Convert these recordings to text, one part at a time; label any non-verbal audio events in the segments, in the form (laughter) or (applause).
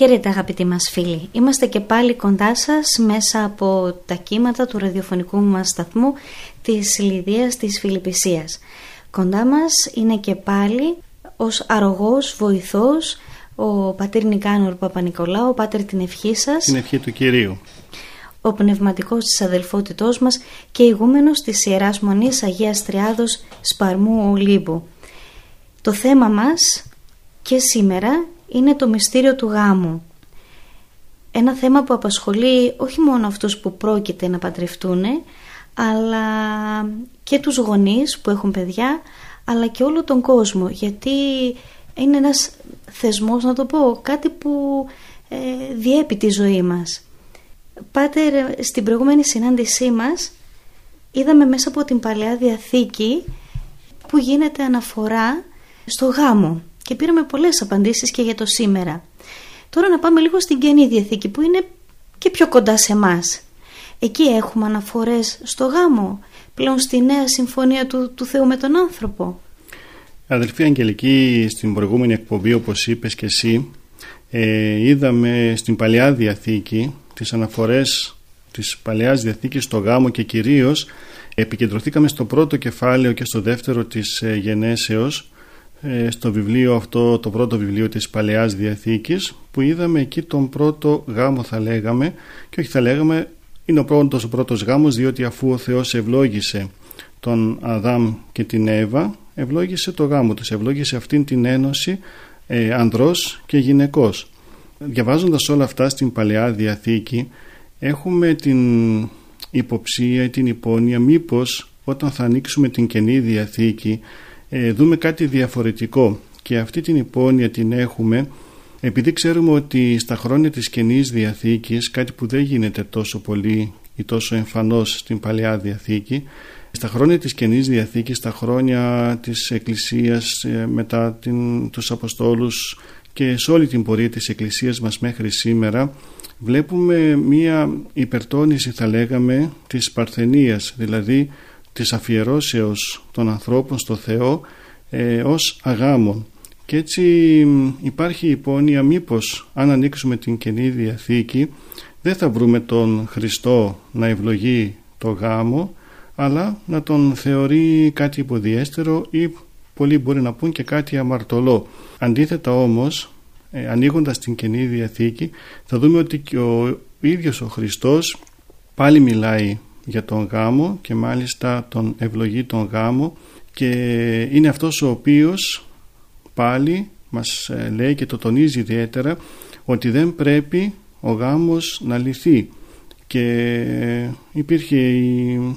Χαίρετε αγαπητοί μας φίλοι. Είμαστε και πάλι κοντά σας μέσα από τα κύματα του ραδιοφωνικού μας σταθμού της Λιδίας της Φιλιππισίας. Κοντά μας είναι και πάλι ως αρρωγός βοηθός ο πατήρ Νικάνορ Παπα-Νικολάου, ο πάτερ την ευχή σας. Την ευχή του Κυρίου. Ο πνευματικός της αδελφότητός μας και ηγούμενος της Ιεράς Μονής Αγίας Τριάδος Σπαρμού Ολύμπου. Το θέμα μας και σήμερα είναι το μυστήριο του γάμου. Ένα θέμα που απασχολεί όχι μόνο αυτούς που πρόκειται να παντρευτούν, αλλά και τους γονείς που έχουν παιδιά, αλλά και όλο τον κόσμο, γιατί είναι ένας θεσμός, να το πω, κάτι που ε, διέπει τη ζωή μας. Πάτερ, στην προηγούμενη συνάντησή μας είδαμε μέσα από την Παλαιά Διαθήκη που γίνεται αναφορά στο γάμο και πήραμε πολλές απαντήσεις και για το σήμερα. Τώρα να πάμε λίγο στην Καινή Διαθήκη που είναι και πιο κοντά σε εμάς. Εκεί έχουμε αναφορές στο γάμο, πλέον στη νέα συμφωνία του, του Θεού με τον άνθρωπο. Αδελφή Αγγελική, στην προηγούμενη εκπομπή όπως είπες και εσύ, ε, είδαμε στην Παλαιά Διαθήκη τις αναφορές της Παλαιάς Διαθήκης στο γάμο και κυρίως επικεντρωθήκαμε στο πρώτο κεφάλαιο και στο δεύτερο της ε, γενέσεως ε, στο βιβλίο αυτό, το πρώτο βιβλίο της Παλαιάς Διαθήκης που είδαμε εκεί τον πρώτο γάμο θα λέγαμε και όχι θα λέγαμε είναι ο πρώτος, ο πρώτος γάμος διότι αφού ο Θεός ευλόγησε τον Αδάμ και την Εύα ευλόγησε το γάμο τους, ευλόγησε αυτήν την ένωση ε, ανδρός και γυναικός. Διαβάζοντας όλα αυτά στην Παλαιά Διαθήκη έχουμε την υποψία ή την υπόνοια μήπως όταν θα ανοίξουμε την Καινή Διαθήκη ε, δούμε κάτι διαφορετικό. Και αυτή την υπόνοια την έχουμε επειδή ξέρουμε ότι στα χρόνια της Καινής Διαθήκης κάτι που δεν γίνεται τόσο πολύ ή τόσο εμφανώς στην Παλαιά Διαθήκη στα χρόνια της Καινής Διαθήκης, στα χρόνια της Εκκλησίας ε, μετά την, τους Αποστόλους και σε όλη την πορεία της Εκκλησίας μας μέχρι σήμερα βλέπουμε μία υπερτόνιση θα λέγαμε της παρθενίας. Δηλαδή της αφιερώσεως των ανθρώπων στο Θεό ε, ως αγάμων και έτσι υπάρχει υπόνοια μήπως αν ανοίξουμε την Καινή Διαθήκη δεν θα βρούμε τον Χριστό να ευλογεί το γάμο αλλά να τον θεωρεί κάτι υποδιέστερο ή πολλοί μπορεί να πούν και κάτι αμαρτωλό. Αντίθετα όμως ε, ανοίγοντας την Καινή Διαθήκη θα δούμε ότι και ο ίδιος ο Χριστός πάλι μιλάει για τον γάμο και μάλιστα τον ευλογεί τον γάμο και είναι αυτός ο οποίος πάλι μας ε, λέει και το τονίζει ιδιαίτερα ότι δεν πρέπει ο γάμος να λυθεί. Και υπήρχε,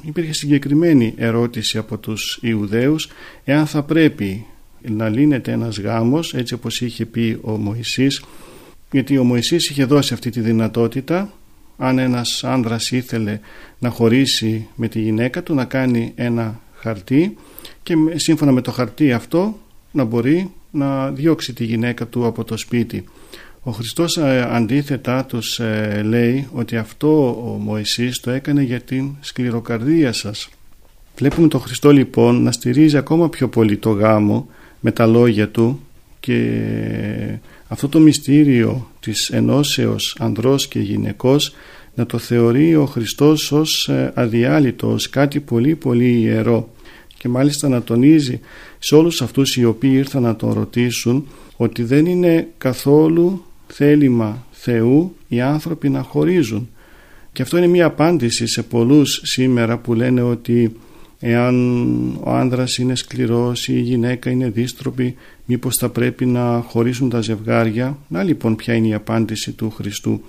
υπήρχε συγκεκριμένη ερώτηση από τους Ιουδαίους εάν θα πρέπει να λύνεται ένας γάμος έτσι όπως είχε πει ο Μωυσής γιατί ο Μωυσής είχε δώσει αυτή τη δυνατότητα αν ένας άνδρας ήθελε να χωρίσει με τη γυναίκα του να κάνει ένα χαρτί και σύμφωνα με το χαρτί αυτό να μπορεί να διώξει τη γυναίκα του από το σπίτι. Ο Χριστός ε, αντίθετα τους ε, λέει ότι αυτό ο Μωυσής το έκανε για την σκληροκαρδία σας. Βλέπουμε τον Χριστό λοιπόν να στηρίζει ακόμα πιο πολύ το γάμο με τα λόγια του και αυτό το μυστήριο της ενώσεως ανδρός και γυναικός να το θεωρεί ο Χριστός ως ε, αδιάλειτος, ως κάτι πολύ πολύ ιερό. και μάλιστα να τονίζει σε όλους αυτούς οι οποίοι ήρθαν να τον ρωτήσουν ότι δεν είναι καθόλου θέλημα Θεού οι άνθρωποι να χωρίζουν και αυτό είναι μια απάντηση σε πολλούς σήμερα που λένε ότι εάν ο άνδρας είναι σκληρός ή η γυναίκα είναι δίστροπη μήπως θα πρέπει να χωρίσουν τα ζευγάρια; Να λοιπόν ποια είναι η απάντηση του Χριστού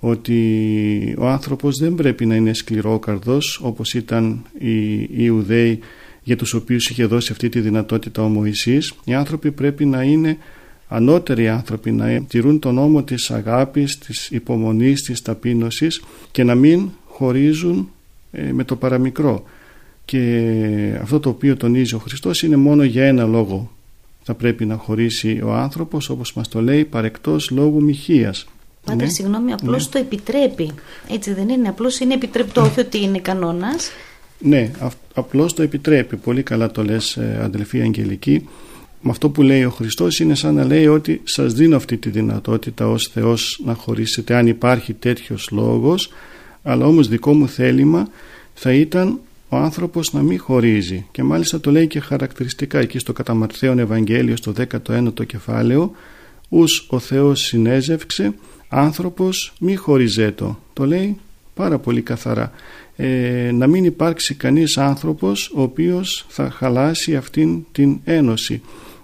ότι ο άνθρωπος δεν πρέπει να είναι σκληρόκαρδος όπως ήταν οι Ιουδαίοι για τους οποίους είχε δώσει αυτή τη δυνατότητα ο Μωυσής. Οι άνθρωποι πρέπει να είναι ανώτεροι άνθρωποι να τηρούν τον νόμο της αγάπης, της υπομονής, της ταπείνωσης και να μην χωρίζουν ε, με το παραμικρό και αυτό το οποίο τονίζει ο Χριστός είναι μόνο για ένα λόγο θα πρέπει να χωρίσει ο άνθρωπος όπως μας το λέει παρεκτός λόγου μοιχείας Πάτε, ναι. συγγνώμη, απλώς ναι. το επιτρέπει. Έτσι δεν είναι, απλώς είναι επιτρεπτό, όχι (laughs) ότι είναι κανόνας. Ναι, απλώς το επιτρέπει. Πολύ καλά το λες ε, αδελφή Αγγελική. Με αυτό που λέει ο Χριστός είναι σαν να λέει ότι σας δίνω αυτή τη δυνατότητα ως Θεός να χωρίσετε αν υπάρχει τέτοιος λόγος αλλά όμως δικό μου θέλημα θα ήταν ο άνθρωπος να μην χωρίζει και μάλιστα το λέει και χαρακτηριστικά εκεί στο Καταμαρθέον Ευαγγέλιο στο 19ο κεφάλαιο ους ο Θεός συνέζευξε άνθρωπος μη χωριζέτο το λέει πάρα πολύ καθαρά. Ε, να μην υπάρξει κανείς άνθρωπος ο οποίος θα χαλάσει αυτήν την ένωση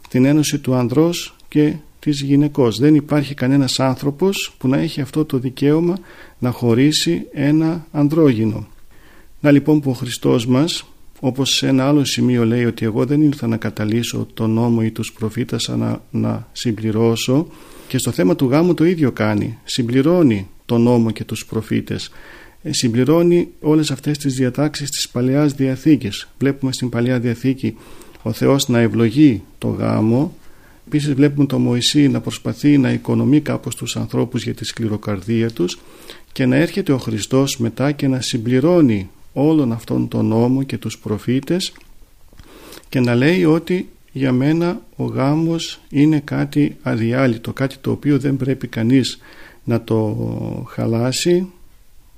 την ένωση του ανδρός και της γυναικός. Δεν υπάρχει κανένας άνθρωπος που να έχει αυτό το δικαίωμα να χωρίσει ένα ανδρόγυνο να λοιπόν που ο Χριστός μας όπως σε ένα άλλο σημείο λέει ότι εγώ δεν ήρθα να καταλύσω τον νόμο ή τους προφήτας αλλά να συμπληρώσω. Και στο θέμα του γάμου το ίδιο κάνει. Συμπληρώνει τον νόμο και τους προφήτες. Ε, συμπληρώνει όλες αυτές τις διατάξεις της Παλαιάς Διαθήκης. Βλέπουμε στην Παλαιά Διαθήκη ο Θεός να ευλογεί το γάμο. Επίσης βλέπουμε τον Μωυσή να προσπαθεί να οικονομεί κάπως τους ανθρώπους για τη σκληροκαρδία τους και να έρχεται ο Χριστός μετά και να συμπληρώνει όλον αυτόν τον νόμο και τους προφήτες και να λέει ότι για μένα ο γάμος είναι κάτι αδιάλειτο, κάτι το οποίο δεν πρέπει κανείς να το χαλάσει,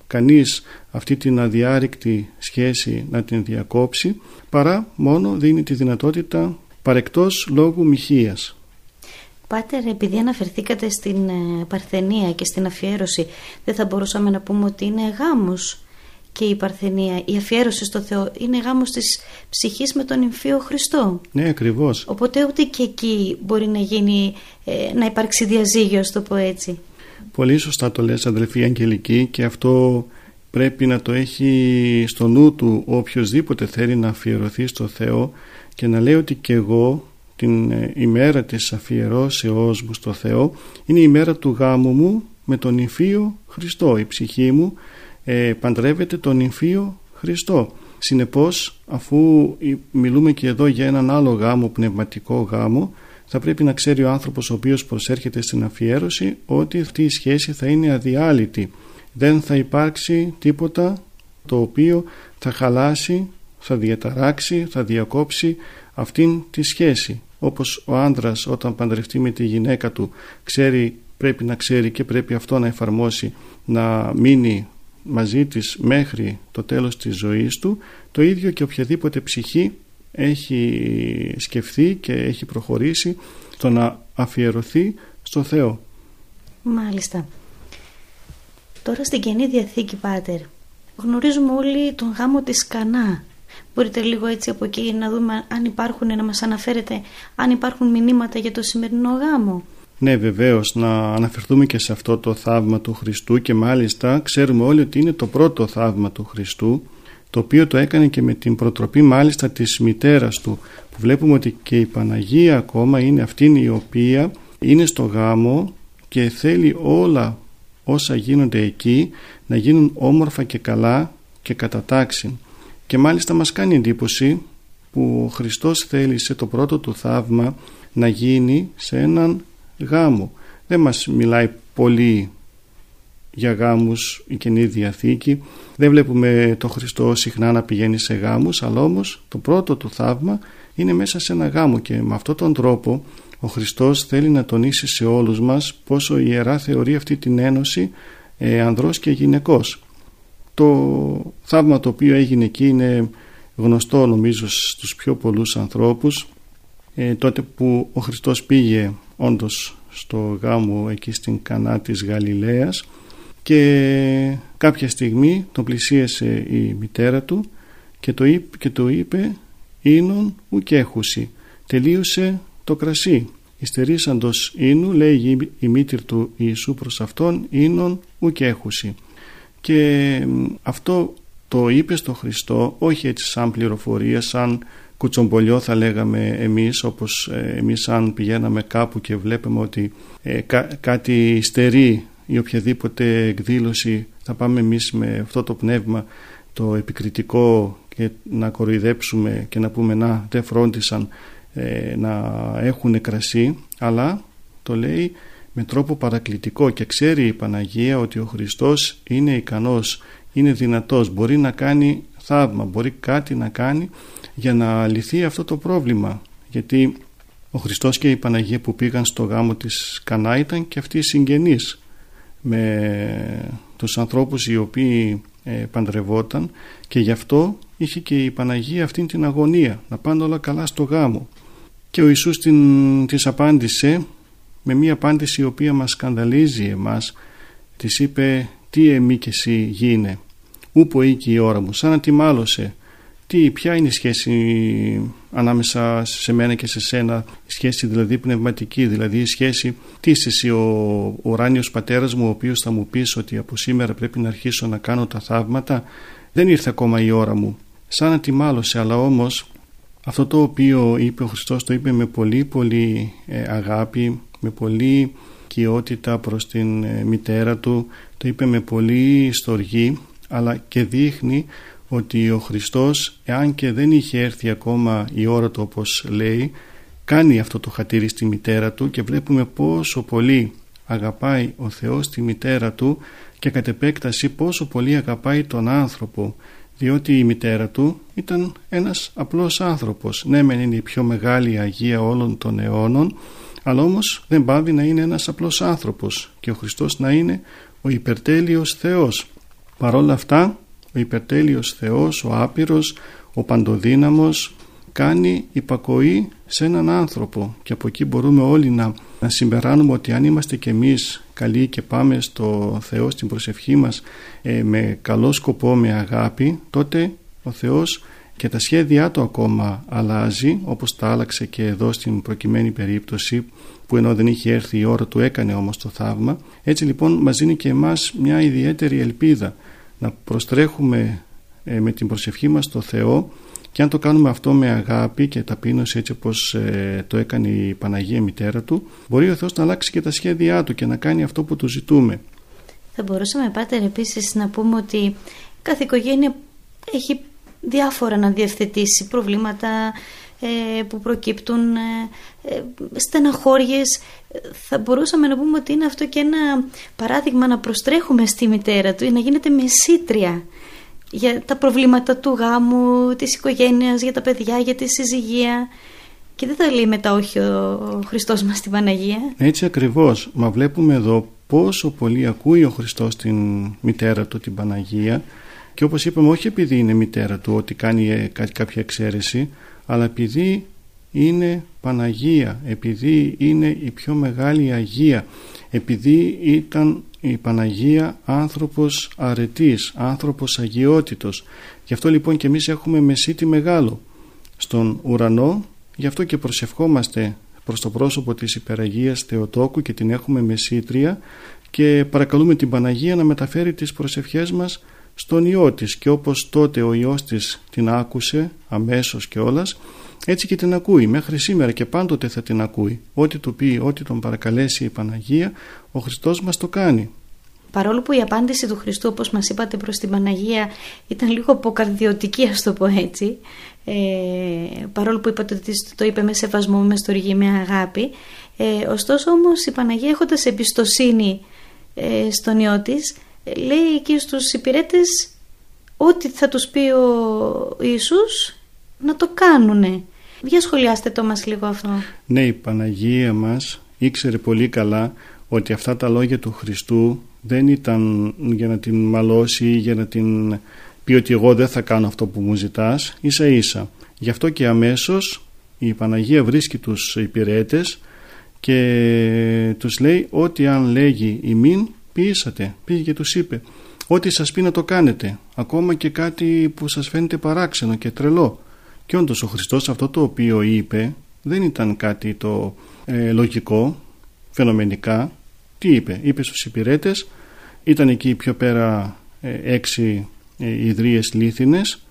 κανείς αυτή την αδιάρρηκτη σχέση να την διακόψει, παρά μόνο δίνει τη δυνατότητα παρεκτός λόγου μοιχείας. Πάτερ, επειδή αναφερθήκατε στην ε, Παρθενία και στην αφιέρωση, δεν θα μπορούσαμε να πούμε ότι είναι γάμος και η Παρθενία, η αφιέρωση στο Θεό είναι γάμος της ψυχής με τον Ιμφίο Χριστό. Ναι, ακριβώς. Οπότε ούτε και εκεί μπορεί να γίνει, ε, να υπάρξει διαζύγιο, το πω έτσι. Πολύ σωστά το λες αδελφή Αγγελική και αυτό πρέπει να το έχει στο νου του οποιοδήποτε θέλει να αφιερωθεί στο Θεό και να λέει ότι και εγώ την ε, ημέρα της αφιερώσεώς μου στο Θεό είναι η ημέρα του γάμου μου με τον Ιμφίο Χριστό. Η ψυχή μου ε, παντρεύεται τον Ιμφίο Χριστό. Συνεπώς αφού μιλούμε και εδώ για έναν άλλο γάμο, πνευματικό γάμο, θα πρέπει να ξέρει ο άνθρωπος ο οποίος προσέρχεται στην αφιέρωση ότι αυτή η σχέση θα είναι αδιάλειτη. Δεν θα υπάρξει τίποτα το οποίο θα χαλάσει, θα διαταράξει, θα διακόψει αυτήν τη σχέση. Όπως ο άντρας όταν παντρευτεί με τη γυναίκα του ξέρει, πρέπει να ξέρει και πρέπει αυτό να εφαρμόσει να μείνει μαζί της μέχρι το τέλος της ζωής του το ίδιο και οποιαδήποτε ψυχή έχει σκεφτεί και έχει προχωρήσει στο να αφιερωθεί στο Θεό. Μάλιστα. Τώρα στην Καινή Διαθήκη, Πάτερ, γνωρίζουμε όλοι τον γάμο της Κανά. Μπορείτε λίγο έτσι από εκεί να δούμε αν υπάρχουν, να μας αναφέρετε αν υπάρχουν μηνύματα για το σημερινό γάμο. Ναι βεβαίως να αναφερθούμε και σε αυτό το θαύμα του Χριστού και μάλιστα ξέρουμε όλοι ότι είναι το πρώτο θαύμα του Χριστού το οποίο το έκανε και με την προτροπή μάλιστα της μητέρας του που βλέπουμε ότι και η Παναγία ακόμα είναι αυτήν η οποία είναι στο γάμο και θέλει όλα όσα γίνονται εκεί να γίνουν όμορφα και καλά και κατά τάξη. Και μάλιστα μας κάνει εντύπωση που ο Χριστός θέλησε το πρώτο του θαύμα να γίνει σε έναν γάμο. Δεν μας μιλάει πολύ για γάμους η Καινή Διαθήκη. Δεν βλέπουμε το Χριστό συχνά να πηγαίνει σε γάμους, αλλά όμως το πρώτο του θαύμα είναι μέσα σε ένα γάμο και με αυτόν τον τρόπο ο Χριστός θέλει να τονίσει σε όλους μας πόσο η Ιερά θεωρεί αυτή την ένωση ε, ανδρός και γυναικός. Το θαύμα το οποίο έγινε εκεί είναι γνωστό νομίζω στους πιο πολλούς ανθρώπους ε, τότε που ο Χριστός πήγε όντως στο γάμο εκεί στην Κανά της Γαλιλαίας και κάποια στιγμή τον πλησίασε η μητέρα του και το είπε, και το είπε «Ίνον ουκέχουσι». Τελείωσε το κρασί. Ιστερήσαντος ίνου λέει η μήτυρ του Ιησού προς αυτόν «Ίνον ουκέχουσι». Και αυτό το είπε στο Χριστό όχι έτσι σαν πληροφορία, σαν κουτσομπολιό θα λέγαμε εμείς όπως ε, εμείς αν πηγαίναμε κάπου και βλέπουμε ότι ε, κάτι στερεί ή οποιαδήποτε εκδήλωση θα πάμε εμείς με αυτό το πνεύμα το επικριτικό και να κοροϊδέψουμε και να πούμε να δεν φρόντισαν ε, να έχουν κρασί αλλά το λέει με τρόπο παρακλητικό και ξέρει η Παναγία ότι ο Χριστός είναι ικανός, είναι δυνατός, μπορεί να κάνει θαύμα, μπορεί κάτι να κάνει για να λυθεί αυτό το πρόβλημα. Γιατί ο Χριστός και η Παναγία που πήγαν στο γάμο της Κανά ήταν και αυτοί οι συγγενείς με τους ανθρώπους οι οποίοι ε, παντρευόταν και γι' αυτό είχε και η Παναγία αυτήν την αγωνία να πάνε όλα καλά στο γάμο. Και ο Ιησούς την, της απάντησε με μια απάντηση η οποία μας σκανδαλίζει εμάς της είπε τι εμεί και εσύ γίνε ούπο οίκη η ώρα μου σαν να τη μάλωσε τι, ποια είναι η σχέση ανάμεσα σε μένα και σε σένα, η σχέση δηλαδή πνευματική, δηλαδή η σχέση τι είσαι εσύ ο, ο ουράνιος πατέρας μου ο οποίος θα μου πεις ότι από σήμερα πρέπει να αρχίσω να κάνω τα θαύματα; Δεν ήρθε ακόμα η ώρα μου. Σαν να τη μάλωσε αλλά όμως αυτό το οποίο είπε ο Χριστός το είπε με πολύ πολύ ε, αγάπη με πολύ κοιότητα προς την ε, μητέρα του το είπε με πολύ στοργή αλλά και δείχνει ότι ο Χριστός εάν και δεν είχε έρθει ακόμα η ώρα του όπως λέει κάνει αυτό το χατήρι στη μητέρα του και βλέπουμε πόσο πολύ αγαπάει ο Θεός τη μητέρα του και κατ' επέκταση πόσο πολύ αγαπάει τον άνθρωπο διότι η μητέρα του ήταν ένας απλός άνθρωπος. Ναι μεν είναι η πιο μεγάλη Αγία όλων των αιώνων αλλά όμως δεν πάβει να είναι ένας απλός άνθρωπος και ο Χριστός να είναι ο υπερτέλειος Θεός. Παρόλα αυτά ο υπερτέλειος Θεός, ο άπειρος, ο παντοδύναμος κάνει υπακοή σε έναν άνθρωπο. Και από εκεί μπορούμε όλοι να, να συμπεράνουμε ότι αν είμαστε κι εμείς καλοί και πάμε στο Θεό στην προσευχή μας ε, με καλό σκοπό, με αγάπη τότε ο Θεός και τα σχέδιά του ακόμα αλλάζει όπως τα άλλαξε και εδώ στην προκειμένη περίπτωση που ενώ δεν είχε έρθει η ώρα του έκανε όμως το θαύμα. Έτσι λοιπόν μας δίνει και εμάς μια ιδιαίτερη ελπίδα να προστρέχουμε ε, με την προσευχή μας στο Θεό και αν το κάνουμε αυτό με αγάπη και ταπείνωση έτσι όπως ε, το έκανε η Παναγία μητέρα του μπορεί ο Θεός να αλλάξει και τα σχέδιά του και να κάνει αυτό που του ζητούμε. Θα μπορούσαμε πάτερ επίσης να πούμε ότι κάθε οικογένεια έχει διάφορα να διευθετήσει προβλήματα ε, που προκύπτουν στεναχώριες. Θα μπορούσαμε να πούμε ότι είναι αυτό και ένα παράδειγμα να προστρέχουμε στη μητέρα του ή να γίνεται μεσήτρια για τα προβλήματα του γάμου, της οικογένειας, για τα παιδιά, για τη συζυγία. Και δεν θα λέει μετά όχι ο Χριστός μας στην Παναγία. Έτσι ακριβώς, μα βλέπουμε εδώ πόσο πολύ ακούει ο Χριστός την μητέρα του την Παναγία. Και όπως είπαμε όχι επειδή είναι μητέρα του ότι κάνει ε, κάποια εξαίρεση αλλά επειδή είναι Παναγία, επειδή είναι η πιο μεγάλη Αγία, επειδή ήταν η Παναγία άνθρωπος αρετής, άνθρωπος αγιότητος. Γι' αυτό λοιπόν και εμείς έχουμε μεσίτη μεγάλο στον ουρανό, γι' αυτό και προσευχόμαστε προς το πρόσωπο της Υπεραγίας Θεοτόκου και την έχουμε μεσήτρια και παρακαλούμε την Παναγία να μεταφέρει τις προσευχές μας στον Υιό της και όπως τότε ο Υιός της την άκουσε αμέσως και όλας έτσι και την ακούει μέχρι σήμερα και πάντοτε θα την ακούει. Ό,τι του πει, ό,τι τον παρακαλέσει η Παναγία, ο Χριστός μας το κάνει. Παρόλο που η απάντηση του Χριστού, όπως μας είπατε προς την Παναγία, ήταν λίγο αποκαρδιωτική, ας το πω έτσι, ε, παρόλο που είπατε ότι το είπε με σεβασμό, με στοργή, με αγάπη, ε, ωστόσο όμως η Παναγία έχοντας εμπιστοσύνη ε, στον Υιό της, λέει εκεί στους υπηρέτες ό,τι θα τους πει ο Ιησούς να το κάνουνε. Για σχολιάστε το μας λίγο αυτό. Ναι, η Παναγία μας ήξερε πολύ καλά ότι αυτά τα λόγια του Χριστού δεν ήταν για να την μαλώσει ή για να την πει ότι εγώ δεν θα κάνω αυτό που μου ζητάς, ίσα ίσα. Γι' αυτό και αμέσως η Παναγία βρίσκει τους υπηρέτες και τους λέει ότι αν λέγει ημίν ποιήσατε. Πήγε και τους είπε ό,τι σας πει να το κάνετε ακόμα και κάτι που σας φαίνεται παράξενο και τρελό. Και όντως ο Χριστός αυτό το οποίο είπε δεν ήταν κάτι το ε, λογικό, φαινομενικά. Τι είπε, είπε στους υπηρέτες, ήταν εκεί πιο πέρα ε, έξι ε, ιδρύες λίθινες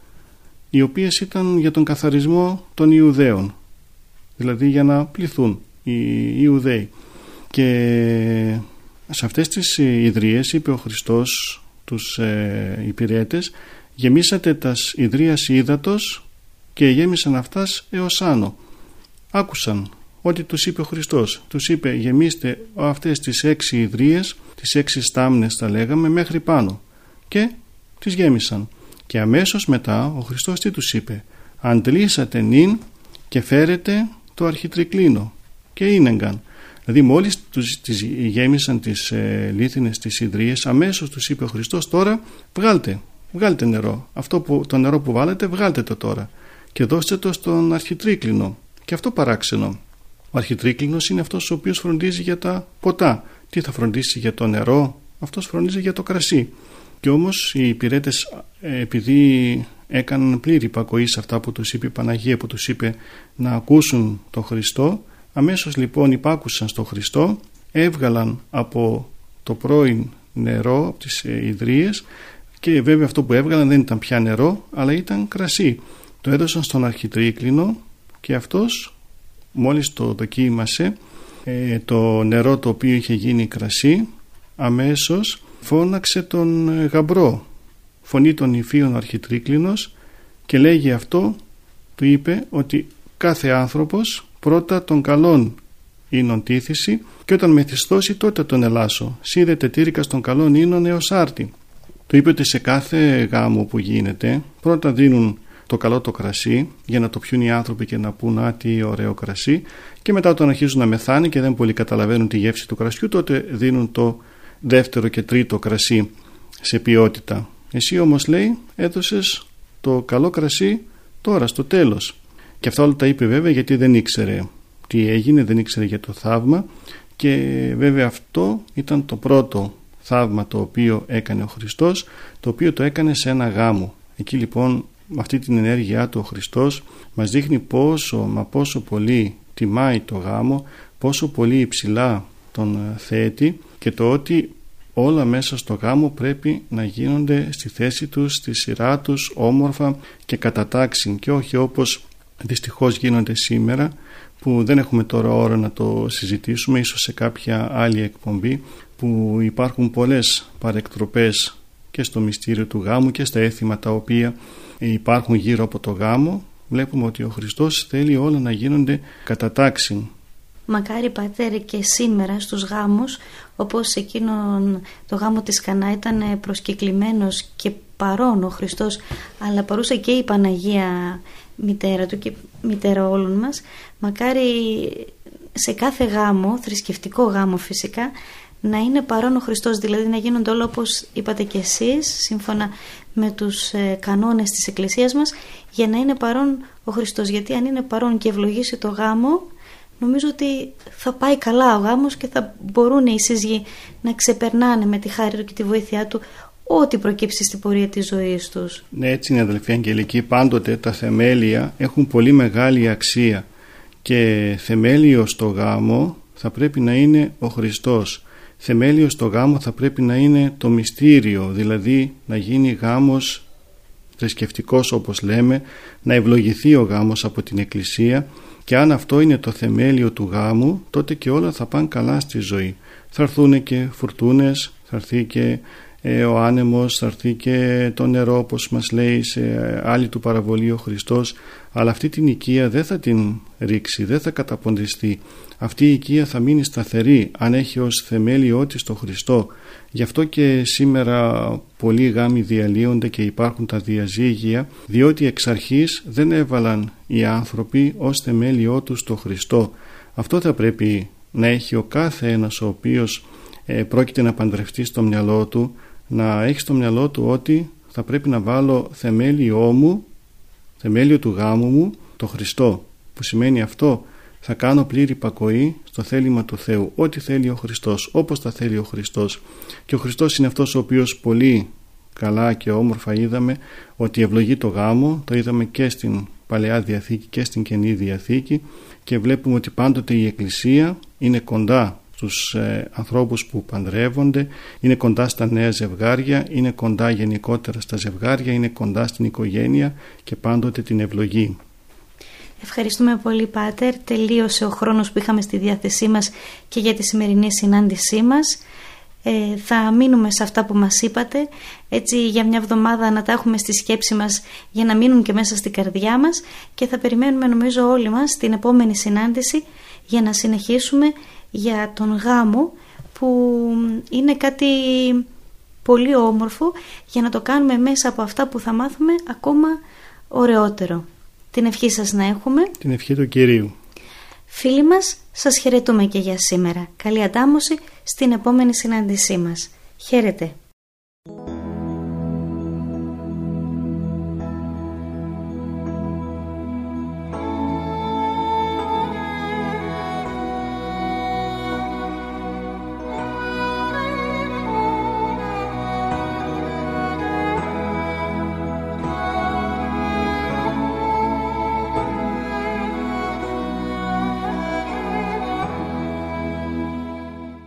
οι οποίες ήταν για τον καθαρισμό των Ιουδαίων δηλαδή για να πληθούν οι Ιουδαίοι. Και σε αυτές τις ιδρύες είπε ο Χριστός τους ε, υπηρέτες γεμίσατε τας ιδρύας ύδατος και γέμισαν αυτάς έως άνω. Άκουσαν ότι τους είπε ο Χριστός. Τους είπε γεμίστε αυτές τις έξι ιδρύες τις έξι στάμνες τα λέγαμε μέχρι πάνω. Και τις γέμισαν. Και αμέσως μετά ο Χριστός τι τους είπε. Αντλήσατε νυν και φέρετε το αρχιτρικλίνο και ίνεγκαν δηλαδή μόλις τους, τις γέμισαν τις ε, λίθινες τις ιδρύες αμέσως τους είπε ο Χριστός τώρα βγάλτε βγάλτε νερό. Αυτό που, το νερό που βάλετε βγάλτε το τώρα. Και δώστε το στον αρχιτρίκλινο. Και αυτό παράξενο. Ο αρχιτρίκλινος είναι αυτός ο οποίος φροντίζει για τα ποτά. Τι θα φροντίσει για το νερό; Αυτός φροντίζει για το κρασί. Και όμως οι υπηρέτες, ε, επειδή έκαναν πλήρη υπακοή σε αυτά που τους είπε η Παναγία που τους είπε να ακούσουν τον Χριστό αμέσως λοιπόν υπάκουσαν στον Χριστό έβγαλαν από το πρώην νερό από τις ε, ιδρύες και βέβαια αυτό που έβγαλαν δεν ήταν πια νερό αλλά ήταν κρασί. Το έδωσαν στον αρχιτρίκλινο και αυτός μόλις το δοκίμασε ε, το νερό το οποίο είχε γίνει κρασί αμέσως φώναξε τον ε, γαμπρό φωνή των υφείων αρχιτρίκλινος και λέγει αυτό του είπε ότι κάθε άνθρωπος πρώτα τον καλόν ίνον τίθηση και όταν μεθυστώσει τότε τον ελάσω σίδεται τύρικα στον καλόν ίνον έως άρτη του είπε ότι σε κάθε γάμο που γίνεται πρώτα δίνουν το καλό το κρασί για να το πιούν οι άνθρωποι και να πούν α τι ωραίο κρασί και μετά όταν αρχίζουν να μεθάνει και δεν πολύ καταλαβαίνουν τη γεύση του κρασιού τότε δίνουν το δεύτερο και τρίτο κρασί σε ποιότητα. Εσύ όμως λέει έδωσες το καλό κρασί τώρα στο τέλος. Και αυτά όλα τα είπε βέβαια γιατί δεν ήξερε τι έγινε, δεν ήξερε για το θαύμα και βέβαια αυτό ήταν το πρώτο θαύμα το οποίο έκανε ο Χριστός το οποίο το έκανε σε ένα γάμο. Εκεί λοιπόν με αυτή την ενέργειά του ο Χριστός μας δείχνει πόσο μα πόσο πολύ τιμάει το γάμο πόσο πολύ υψηλά τον θέτει και το ότι όλα μέσα στο γάμο πρέπει να γίνονται στη θέση τους, στη σειρά τους, όμορφα και κατά τάξη και όχι όπως δυστυχώς γίνονται σήμερα που δεν έχουμε τώρα ώρα να το συζητήσουμε ίσως σε κάποια άλλη εκπομπή που υπάρχουν πολλές παρεκτροπές και στο μυστήριο του γάμου και στα έθιμα τα οποία υπάρχουν γύρω από το γάμο. Βλέπουμε ότι ο Χριστός θέλει όλα να γίνονται κατά τάξη Μακάρι πατέρ και σήμερα στους γάμους όπως εκείνον το γάμο της Κανά ήταν προσκεκλημένος και παρόν ο Χριστός αλλά παρούσα και η Παναγία μητέρα του και μητέρα όλων μας. Μακάρι σε κάθε γάμο, θρησκευτικό γάμο φυσικά να είναι παρόν ο Χριστός δηλαδή να γίνονται όλα όπως είπατε και εσείς σύμφωνα με τους ε, κανόνες της Εκκλησίας μας για να είναι παρόν ο Χριστός. Γιατί αν είναι παρόν και ευλογήσει το γάμο νομίζω ότι θα πάει καλά ο γάμος και θα μπορούν οι σύζυγοι να ξεπερνάνε με τη χάρη του και τη βοήθειά του ό,τι προκύψει στην πορεία της ζωής τους. Ναι, έτσι είναι αδελφοί Αγγελική, πάντοτε τα θεμέλια έχουν πολύ μεγάλη αξία και θεμέλιο στο γάμο θα πρέπει να είναι ο Χριστός. Θεμέλιο στο γάμο θα πρέπει να είναι το μυστήριο, δηλαδή να γίνει γάμος θρησκευτικός όπως λέμε, να ευλογηθεί ο γάμος από την Εκκλησία και αν αυτό είναι το θεμέλιο του γάμου τότε και όλα θα πάνε καλά στη ζωή. Θα έρθουν και φουρτούνες, θα έρθει και ε, ο άνεμος, θα έρθει και το νερό όπως μας λέει σε άλλη του παραβολή ο Χριστός αλλά αυτή την οικία δεν θα την ρίξει, δεν θα καταποντιστεί. Αυτή η οικία θα μείνει σταθερή αν έχει ως θεμέλιό της το Χριστό. Γι' αυτό και σήμερα πολλοί γάμοι διαλύονται και υπάρχουν τα διαζύγια διότι εξ αρχής δεν έβαλαν οι άνθρωποι ως θεμέλιό τους το Χριστό. Αυτό θα πρέπει να έχει ο κάθε ένας ο οποίος ε, πρόκειται να παντρευτεί στο μυαλό του να έχεις στο μυαλό του ότι θα πρέπει να βάλω θεμέλιό μου, θεμέλιο του γάμου μου, το Χριστό, που σημαίνει αυτό θα κάνω πλήρη υπακοή στο θέλημα του Θεού, ό,τι θέλει ο Χριστός, όπως τα θέλει ο Χριστός. Και ο Χριστός είναι αυτός ο οποίος πολύ καλά και όμορφα είδαμε ότι ευλογεί το γάμο, το είδαμε και στην Παλαιά Διαθήκη και στην Καινή Διαθήκη και βλέπουμε ότι πάντοτε η Εκκλησία είναι κοντά στους ε, ανθρώπους που παντρεύονται, είναι κοντά στα νέα ζευγάρια, είναι κοντά γενικότερα στα ζευγάρια, είναι κοντά στην οικογένεια και πάντοτε την ευλογεί. Ευχαριστούμε πολύ Πάτερ. Τελείωσε ο χρόνος που είχαμε στη διάθεσή μας και για τη σημερινή συνάντησή μας. Ε, θα μείνουμε σε αυτά που μας είπατε έτσι για μια εβδομάδα να τα έχουμε στη σκέψη μας για να μείνουν και μέσα στην καρδιά μας και θα περιμένουμε νομίζω όλοι μας την επόμενη συνάντηση για να συνεχίσουμε για τον γάμο που είναι κάτι πολύ όμορφο για να το κάνουμε μέσα από αυτά που θα μάθουμε ακόμα ωραιότερο. Την ευχή σας να έχουμε. Την ευχή του Κυρίου. Φίλοι μας, σας χαιρετούμε και για σήμερα. Καλή αντάμωση στην επόμενη συνάντησή μας. Χαίρετε.